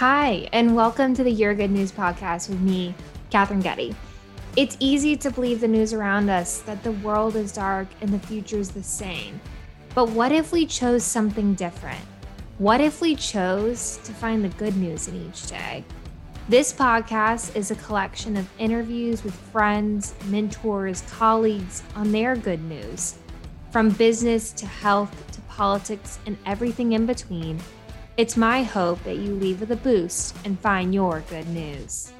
Hi, and welcome to the Your Good News podcast with me, Catherine Getty. It's easy to believe the news around us that the world is dark and the future is the same. But what if we chose something different? What if we chose to find the good news in each day? This podcast is a collection of interviews with friends, mentors, colleagues on their good news. From business to health to politics and everything in between it's my hope that you leave with a boost and find your good news.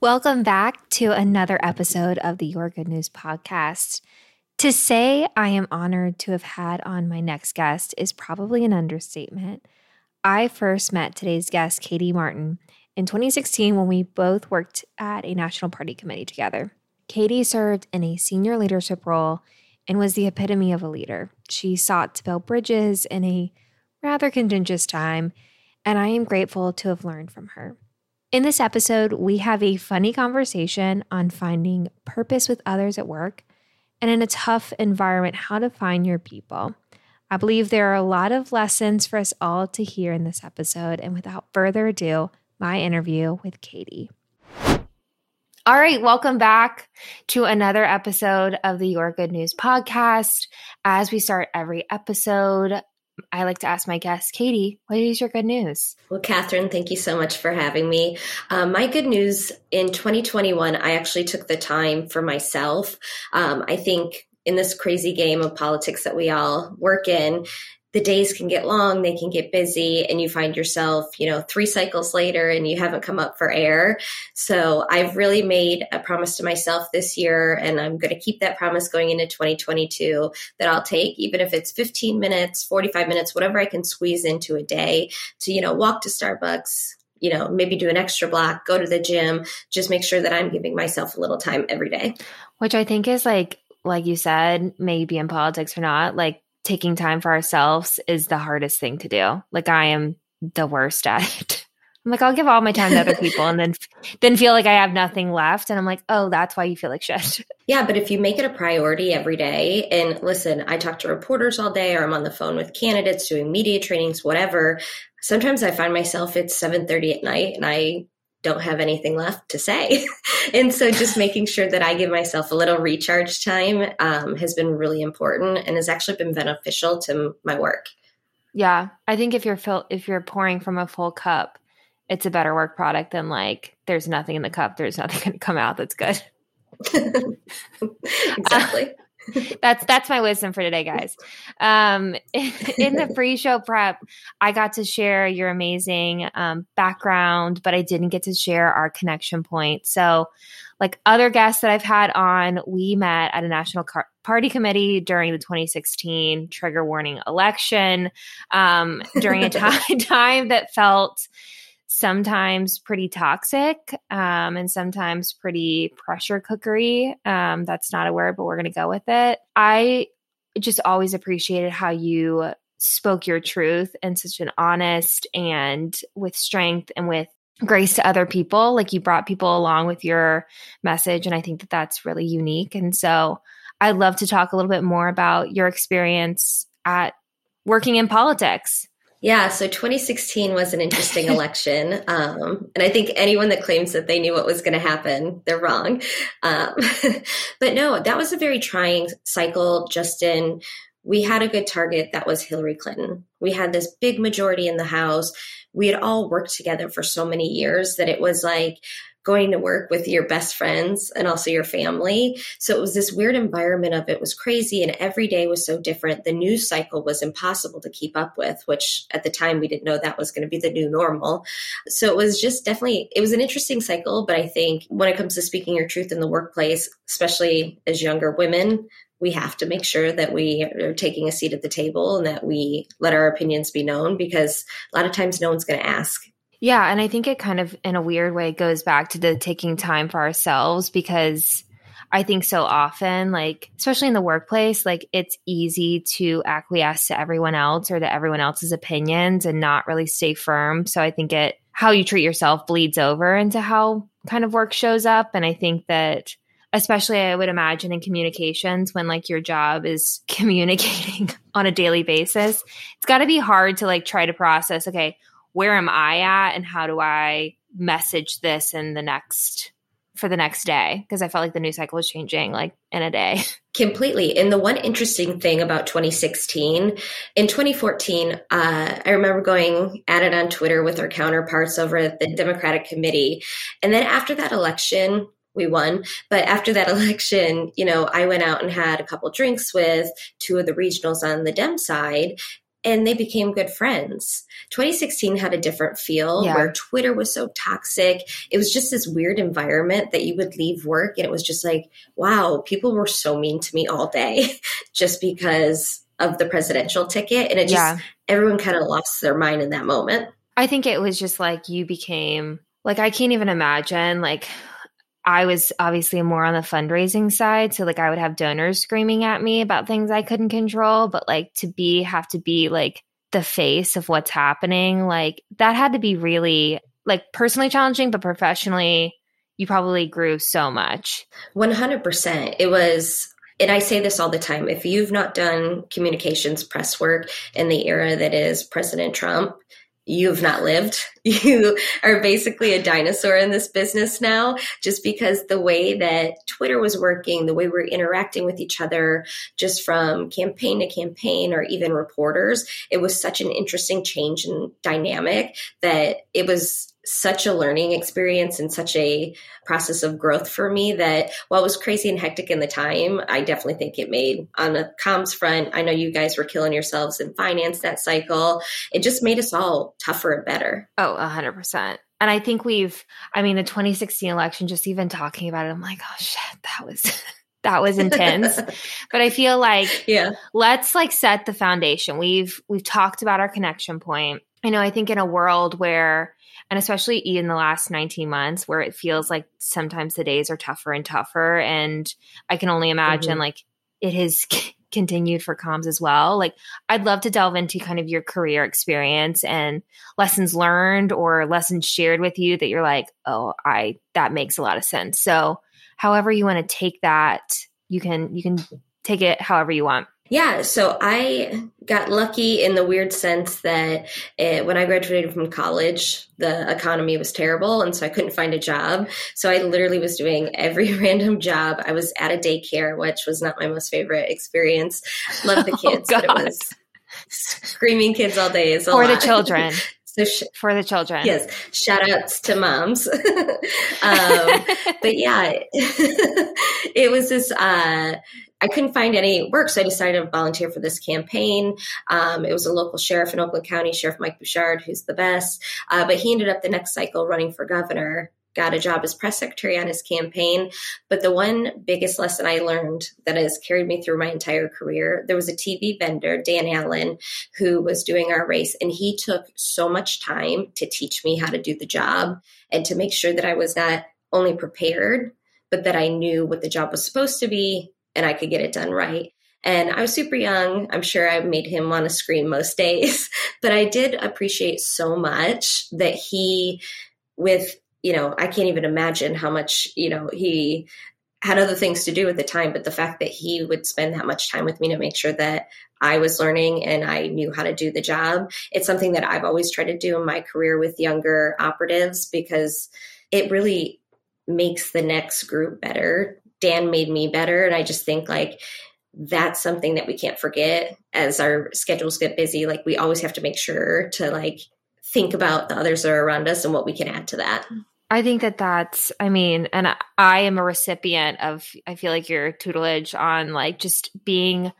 Welcome back to another episode of the Your Good News podcast. To say I am honored to have had on my next guest is probably an understatement. I first met today's guest, Katie Martin, in 2016 when we both worked at a national party committee together. Katie served in a senior leadership role and was the epitome of a leader. She sought to build bridges in a rather contentious time, and I am grateful to have learned from her. In this episode, we have a funny conversation on finding purpose with others at work and in a tough environment, how to find your people. I believe there are a lot of lessons for us all to hear in this episode. And without further ado, my interview with Katie. All right, welcome back to another episode of the Your Good News podcast. As we start every episode, I like to ask my guests, Katie, what is your good news? Well, Catherine, thank you so much for having me. Um, my good news in 2021, I actually took the time for myself. Um, I think in this crazy game of politics that we all work in, the days can get long, they can get busy, and you find yourself, you know, three cycles later and you haven't come up for air. So I've really made a promise to myself this year, and I'm going to keep that promise going into 2022 that I'll take, even if it's 15 minutes, 45 minutes, whatever I can squeeze into a day to, you know, walk to Starbucks, you know, maybe do an extra block, go to the gym, just make sure that I'm giving myself a little time every day. Which I think is like, like you said, maybe in politics or not, like taking time for ourselves is the hardest thing to do. Like I am the worst at it. I'm like, I'll give all my time to other people and then then feel like I have nothing left. And I'm like, oh, that's why you feel like shit. Yeah, but if you make it a priority every day, and listen, I talk to reporters all day or I'm on the phone with candidates doing media trainings, whatever. Sometimes I find myself it's 7:30 at night and I don't have anything left to say. and so just making sure that I give myself a little recharge time um, has been really important and has actually been beneficial to my work. Yeah, I think if you're fill- if you're pouring from a full cup, it's a better work product than like there's nothing in the cup, there's nothing going to come out that's good. exactly. that's that's my wisdom for today, guys. Um, in the pre-show prep, I got to share your amazing um, background, but I didn't get to share our connection point. So, like other guests that I've had on, we met at a national car- party committee during the 2016 trigger warning election. Um, during a time time that felt sometimes pretty toxic um, and sometimes pretty pressure cookery. Um, that's not a word, but we're going to go with it. I just always appreciated how you spoke your truth in such an honest and with strength and with grace to other people. Like you brought people along with your message. And I think that that's really unique. And so I'd love to talk a little bit more about your experience at working in politics. Yeah, so 2016 was an interesting election. Um, and I think anyone that claims that they knew what was going to happen, they're wrong. Um, but no, that was a very trying cycle, Justin. We had a good target that was Hillary Clinton. We had this big majority in the House. We had all worked together for so many years that it was like, going to work with your best friends and also your family. So it was this weird environment of it was crazy and every day was so different. The news cycle was impossible to keep up with, which at the time we didn't know that was going to be the new normal. So it was just definitely, it was an interesting cycle. But I think when it comes to speaking your truth in the workplace, especially as younger women, we have to make sure that we are taking a seat at the table and that we let our opinions be known because a lot of times no one's going to ask yeah. And I think it kind of, in a weird way, goes back to the taking time for ourselves because I think so often, like, especially in the workplace, like it's easy to acquiesce to everyone else or to everyone else's opinions and not really stay firm. So I think it, how you treat yourself bleeds over into how kind of work shows up. And I think that, especially I would imagine in communications when like your job is communicating on a daily basis, it's got to be hard to like try to process, okay, where am I at and how do I message this in the next for the next day because I felt like the news cycle was changing like in a day. Completely. And the one interesting thing about 2016, in 2014, uh, I remember going at it on Twitter with our counterparts over at the Democratic Committee. And then after that election, we won. But after that election, you know, I went out and had a couple drinks with two of the regionals on the Dem side and they became good friends. 2016 had a different feel yeah. where Twitter was so toxic. It was just this weird environment that you would leave work and it was just like, wow, people were so mean to me all day just because of the presidential ticket. And it just, yeah. everyone kind of lost their mind in that moment. I think it was just like you became, like, I can't even imagine, like, I was obviously more on the fundraising side. So like I would have donors screaming at me about things I couldn't control, but like to be have to be like the face of what's happening, like that had to be really like personally challenging, but professionally you probably grew so much. 100%. It was and I say this all the time if you've not done communications press work in the era that is President Trump, you've not lived. You are basically a dinosaur in this business now, just because the way that Twitter was working, the way we're interacting with each other, just from campaign to campaign or even reporters, it was such an interesting change in dynamic that it was such a learning experience and such a process of growth for me that while it was crazy and hectic in the time, I definitely think it made on the comms front. I know you guys were killing yourselves in finance that cycle. It just made us all tougher and better. Oh, a hundred percent. And I think we've, I mean, the 2016 election, just even talking about it, I'm like, oh shit, that was. that was intense but i feel like yeah let's like set the foundation we've we've talked about our connection point i know i think in a world where and especially in the last 19 months where it feels like sometimes the days are tougher and tougher. And i can only imagine mm-hmm. like it has continued for comms as well. Like i'd love to delve into kind of your career experience and lessons learned or lessons shared with you that you're like oh i that makes a lot of sense. So however you want to take that you can you can take it however you want yeah, so I got lucky in the weird sense that it, when I graduated from college, the economy was terrible, and so I couldn't find a job. So I literally was doing every random job. I was at a daycare, which was not my most favorite experience. Love the oh, kids, oh, but it was screaming kids all day. Is for the children. So sh- for the children. Yes. Shout outs to moms. um, but yeah, it was this, uh, I couldn't find any work, so I decided to volunteer for this campaign. Um, it was a local sheriff in Oakland County, Sheriff Mike Bouchard, who's the best. Uh, but he ended up the next cycle running for governor, got a job as press secretary on his campaign. But the one biggest lesson I learned that has carried me through my entire career there was a TV vendor, Dan Allen, who was doing our race, and he took so much time to teach me how to do the job and to make sure that I was not only prepared, but that I knew what the job was supposed to be and I could get it done right. And I was super young. I'm sure I made him want to scream most days, but I did appreciate so much that he, with, you know, I can't even imagine how much, you know, he had other things to do at the time, but the fact that he would spend that much time with me to make sure that I was learning and I knew how to do the job, it's something that I've always tried to do in my career with younger operatives because it really makes the next group better Dan made me better. And I just think like that's something that we can't forget as our schedules get busy. Like we always have to make sure to like think about the others that are around us and what we can add to that. I think that that's, I mean, and I, am a recipient of, I feel like your tutelage on like just being,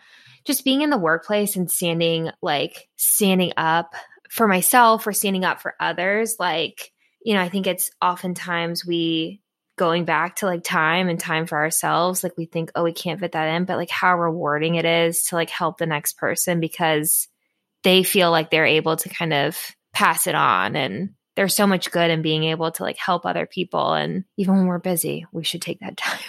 just being in the workplace and standing, like standing up for myself or standing up for others. Like, you know, I think it's oftentimes we going back to like time and time for ourselves like we think oh we can't fit that in but like how rewarding it is to like help the next person because they feel like they're able to kind of pass it on. And there's so much good in being able to like help other people. And even when we're busy we should take that time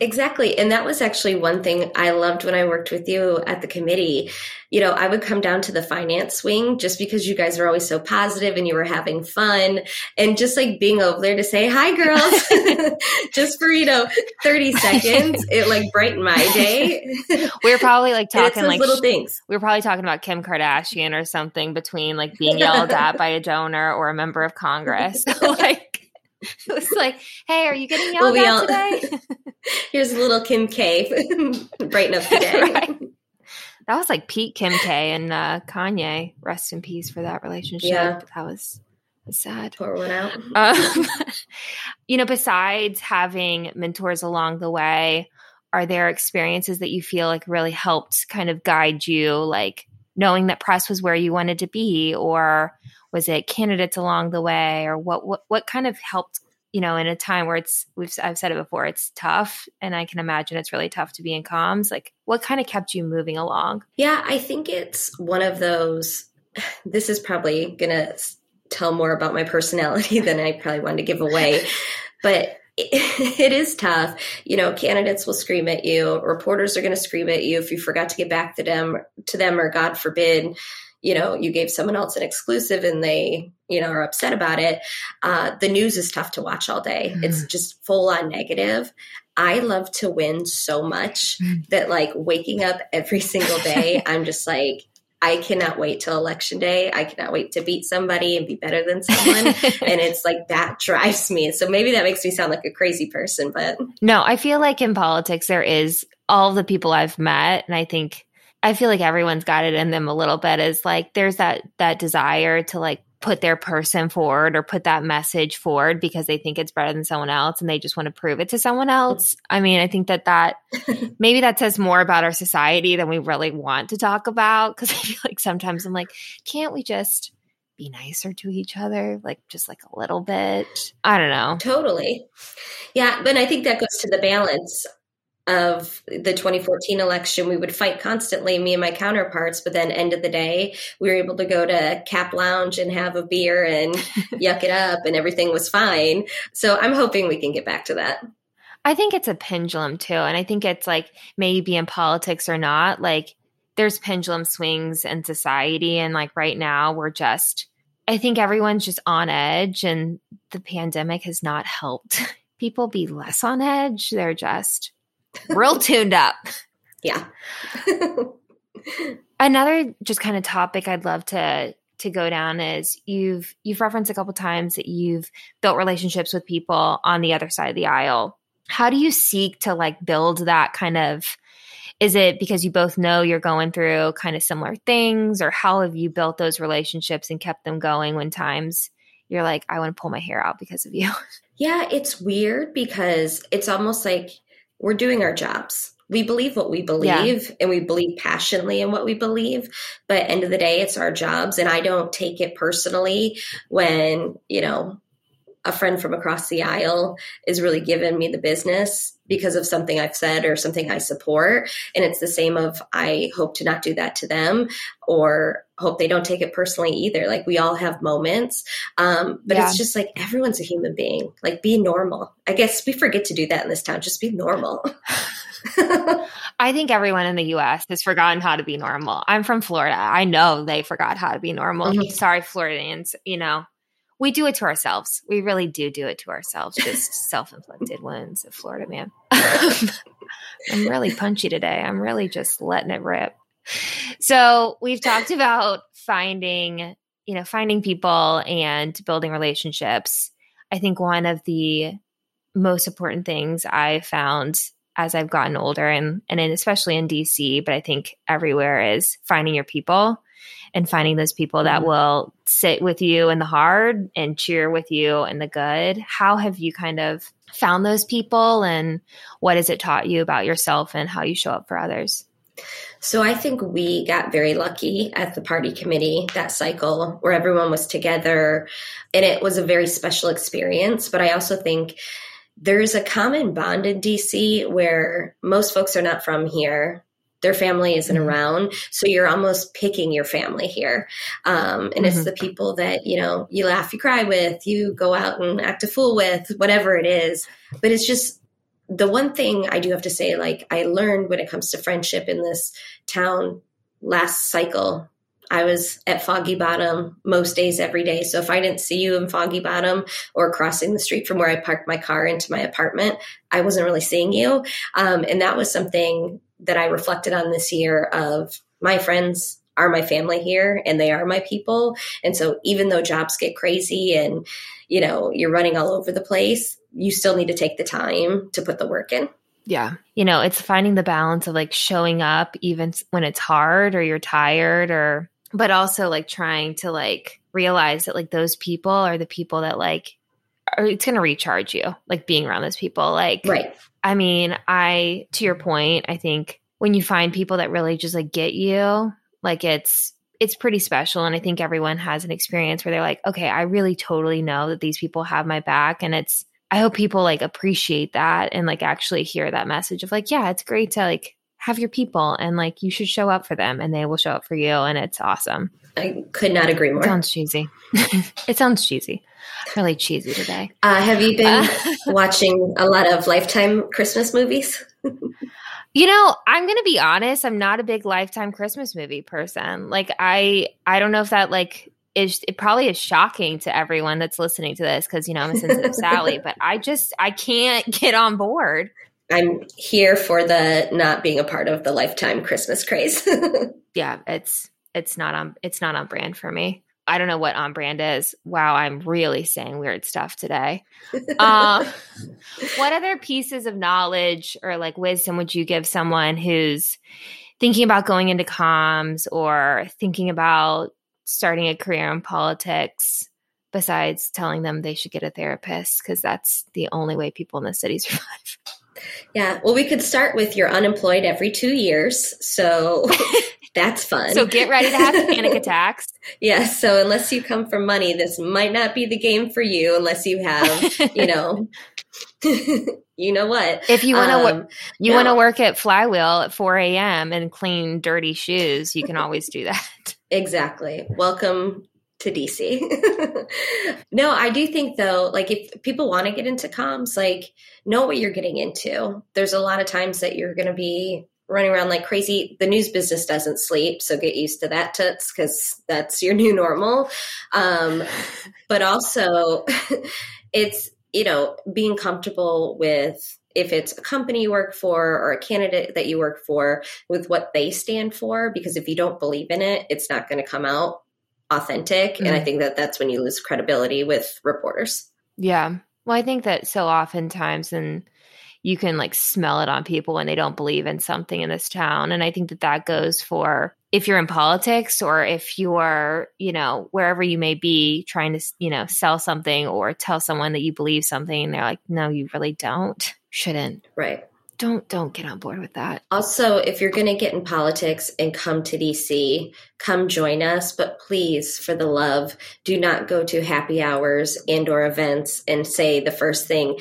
Exactly. And that was actually one thing I loved when I worked with you at the committee. You know, I would come down to the finance wing just because you guys were always so positive and you were having fun and just like being over there to say, hi, girls, just for, you know, 30 seconds. It like brightened my day. We were probably like talking like little things. We were probably talking about Kim Kardashian or something between like being yelled at by a donor or a member of Congress. like, it was like, hey, are you getting yelled we'll at all, today? Here's a little Kim K. brighten up the day. right. That was like Pete Kim K and uh, Kanye. Rest in peace for that relationship. Yeah. That was, was sad. Pour one out. Um, you know, besides having mentors along the way, are there experiences that you feel like really helped kind of guide you, like knowing that press was where you wanted to be, or was it candidates along the way or what what what kind of helped you know in a time where it's we've I've said it before it's tough and I can imagine it's really tough to be in comms like what kind of kept you moving along yeah I think it's one of those this is probably going to tell more about my personality than I probably wanted to give away but it is tough. You know, candidates will scream at you. Reporters are going to scream at you if you forgot to get back to them, to them, or God forbid, you know you gave someone else an exclusive and they you know are upset about it uh, the news is tough to watch all day mm. it's just full on negative i love to win so much mm. that like waking up every single day i'm just like I cannot wait till election day. I cannot wait to beat somebody and be better than someone. and it's like that drives me. So maybe that makes me sound like a crazy person, but no, I feel like in politics, there is all the people I've met. And I think I feel like everyone's got it in them a little bit is like there's that that desire to like put their person forward or put that message forward because they think it's better than someone else and they just want to prove it to someone else. I mean, I think that that maybe that says more about our society than we really want to talk about because I feel like sometimes I'm like, can't we just be nicer to each other? Like just like a little bit. I don't know. Totally. Yeah but i think that goes to the balance of the 2014 election, we would fight constantly, me and my counterparts. But then, end of the day, we were able to go to Cap Lounge and have a beer and yuck it up, and everything was fine. So I'm hoping we can get back to that. I think it's a pendulum too. And I think it's like maybe in politics or not, like there's pendulum swings in society. And like right now, we're just, I think everyone's just on edge, and the pandemic has not helped people be less on edge. They're just, real tuned up. Yeah. Another just kind of topic I'd love to to go down is you've you've referenced a couple times that you've built relationships with people on the other side of the aisle. How do you seek to like build that kind of is it because you both know you're going through kind of similar things or how have you built those relationships and kept them going when times you're like I want to pull my hair out because of you? Yeah, it's weird because it's almost like we're doing our jobs. We believe what we believe yeah. and we believe passionately in what we believe. But end of the day, it's our jobs. And I don't take it personally when, you know, a friend from across the aisle is really giving me the business because of something I've said or something I support. And it's the same of I hope to not do that to them or hope they don't take it personally either. Like we all have moments. Um, but yeah. it's just like everyone's a human being. Like be normal. I guess we forget to do that in this town. Just be normal. I think everyone in the US has forgotten how to be normal. I'm from Florida. I know they forgot how to be normal. Mm-hmm. Sorry, Floridians. You know, we do it to ourselves. We really do do it to ourselves. Just self inflicted wounds of Florida man. I'm really punchy today. I'm really just letting it rip. So we've talked about finding, you know, finding people and building relationships. I think one of the most important things I found as I've gotten older and and especially in DC, but I think everywhere is finding your people and finding those people that mm-hmm. will sit with you in the hard and cheer with you in the good. How have you kind of found those people and what has it taught you about yourself and how you show up for others? So I think we got very lucky at the party committee that cycle where everyone was together and it was a very special experience. But I also think there's a common bond in DC where most folks are not from here their family isn't mm-hmm. around so you're almost picking your family here um, and mm-hmm. it's the people that you know you laugh you cry with you go out and act a fool with whatever it is but it's just the one thing I do have to say, like I learned when it comes to friendship in this town last cycle, I was at Foggy Bottom most days every day. So if I didn't see you in Foggy Bottom or crossing the street from where I parked my car into my apartment, I wasn't really seeing you. Um, and that was something that I reflected on this year of my friends are my family here and they are my people. And so even though jobs get crazy and, you know, you're running all over the place, you still need to take the time to put the work in. Yeah. You know, it's finding the balance of like showing up even when it's hard or you're tired or but also like trying to like realize that like those people are the people that like are it's going to recharge you like being around those people like right i mean i to your point i think when you find people that really just like get you like it's it's pretty special and i think everyone has an experience where they're like okay i really totally know that these people have my back and it's i hope people like appreciate that and like actually hear that message of like yeah it's great to like have your people and like you should show up for them and they will show up for you and it's awesome. I could not agree more. Sounds cheesy. it sounds cheesy. Really cheesy today. Uh, have you been watching a lot of Lifetime Christmas movies? you know, I'm going to be honest, I'm not a big Lifetime Christmas movie person. Like I I don't know if that like is it probably is shocking to everyone that's listening to this because you know I'm a sensitive Sally, but I just I can't get on board. I'm here for the not being a part of the lifetime Christmas craze. yeah, it's it's not on it's not on brand for me. I don't know what on brand is. Wow, I'm really saying weird stuff today. um, what other pieces of knowledge or like wisdom would you give someone who's thinking about going into comms or thinking about starting a career in politics besides telling them they should get a therapist because that's the only way people in the city survive? Yeah. Well, we could start with you're unemployed every two years. So that's fun. So get ready to have panic attacks. yeah. So unless you come from money, this might not be the game for you unless you have, you know, you know what? If you want to, um, you no. want to work at Flywheel at 4 a.m. and clean dirty shoes, you can always do that. Exactly. Welcome to DC. no, I do think though, like if people want to get into comms, like know what you're getting into. There's a lot of times that you're going to be running around like crazy. The news business doesn't sleep, so get used to that, toots, because that's your new normal. Um, but also, it's you know being comfortable with if it's a company you work for or a candidate that you work for with what they stand for because if you don't believe in it it's not going to come out authentic mm. and i mm. think that that's when you lose credibility with reporters yeah well i think that so oftentimes and you can like smell it on people when they don't believe in something in this town. And i think that that goes for if you're in politics or if you're you know wherever you may be trying to you know sell something or tell someone that you believe something and they're like no you really don't. Shouldn't. Right. Don't don't get on board with that. Also, if you're going to get in politics and come to DC, come join us, but please for the love, do not go to happy hours and or events and say the first thing,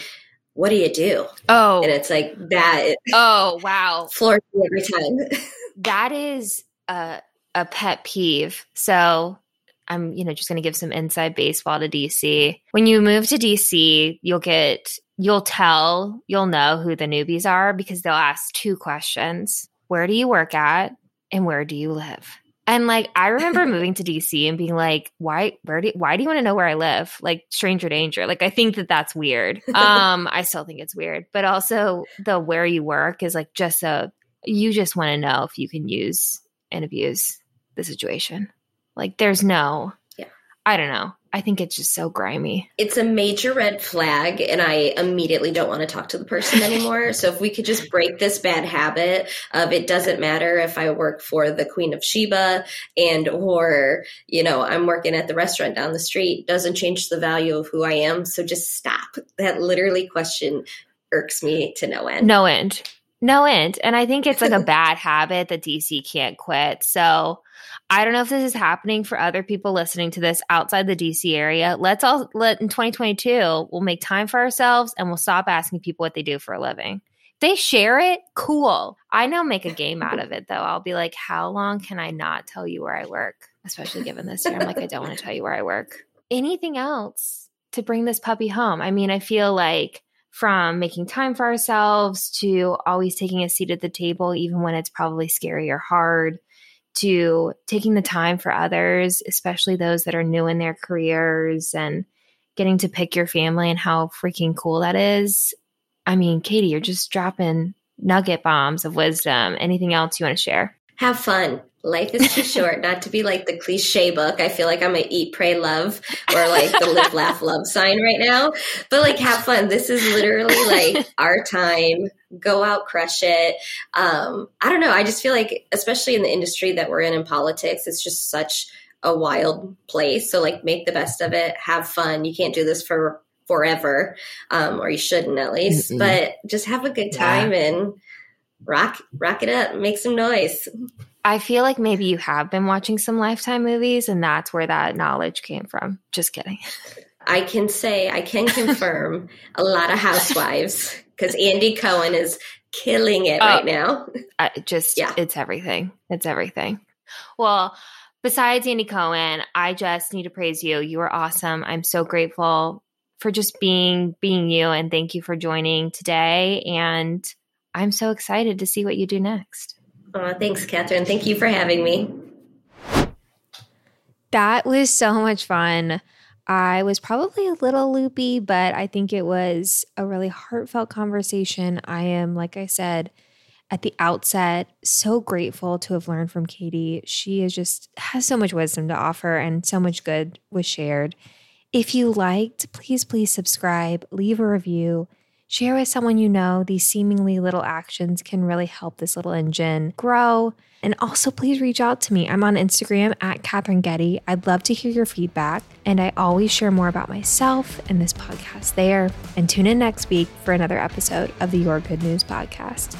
what do you do? Oh. And it's like that. Oh, wow. Floors every time. that is a a pet peeve. So, I'm, you know, just going to give some inside baseball to DC. When you move to DC, you'll get you'll tell, you'll know who the newbies are because they'll ask two questions Where do you work at? And where do you live? And like, I remember moving to DC and being like, why, where do, why do you want to know where I live? Like, stranger danger. Like, I think that that's weird. Um, I still think it's weird, but also the where you work is like just a, you just want to know if you can use and abuse the situation. Like, there's no, yeah. I don't know. I think it's just so grimy. It's a major red flag, and I immediately don't want to talk to the person anymore. so if we could just break this bad habit of it doesn't matter if I work for the Queen of Sheba and or you know I'm working at the restaurant down the street, doesn't change the value of who I am. So just stop. That literally question irks me to no end. No end. No end. And I think it's like a bad habit that DC can't quit. So I don't know if this is happening for other people listening to this outside the DC area. Let's all let in 2022, we'll make time for ourselves and we'll stop asking people what they do for a living. If they share it, cool. I now make a game out of it though. I'll be like, how long can I not tell you where I work? Especially given this year. I'm like, I don't want to tell you where I work. Anything else to bring this puppy home? I mean, I feel like from making time for ourselves to always taking a seat at the table, even when it's probably scary or hard, to taking the time for others, especially those that are new in their careers and getting to pick your family and how freaking cool that is. I mean, Katie, you're just dropping nugget bombs of wisdom. Anything else you want to share? Have fun. Life is too short not to be like the cliche book. I feel like I'm a eat, pray, love, or like the live, laugh, love sign right now. But like, have fun. This is literally like our time. Go out, crush it. Um, I don't know. I just feel like, especially in the industry that we're in in politics, it's just such a wild place. So like, make the best of it. Have fun. You can't do this for forever, um, or you shouldn't at least. Mm-hmm. But just have a good time yeah. and rock rock it up, make some noise. I feel like maybe you have been watching some Lifetime movies and that's where that knowledge came from. Just kidding. I can say, I can confirm a lot of housewives because Andy Cohen is killing it right oh, now. I just, yeah. it's everything. It's everything. Well, besides Andy Cohen, I just need to praise you. You are awesome. I'm so grateful for just being being you and thank you for joining today and I'm so excited to see what you do next. Oh, thanks, Catherine. Thank you for having me. That was so much fun. I was probably a little loopy, but I think it was a really heartfelt conversation. I am, like I said at the outset, so grateful to have learned from Katie. She is just has so much wisdom to offer, and so much good was shared. If you liked, please, please subscribe, leave a review. Share with someone you know. These seemingly little actions can really help this little engine grow. And also, please reach out to me. I'm on Instagram at Catherine Getty. I'd love to hear your feedback. And I always share more about myself and this podcast there. And tune in next week for another episode of the Your Good News podcast.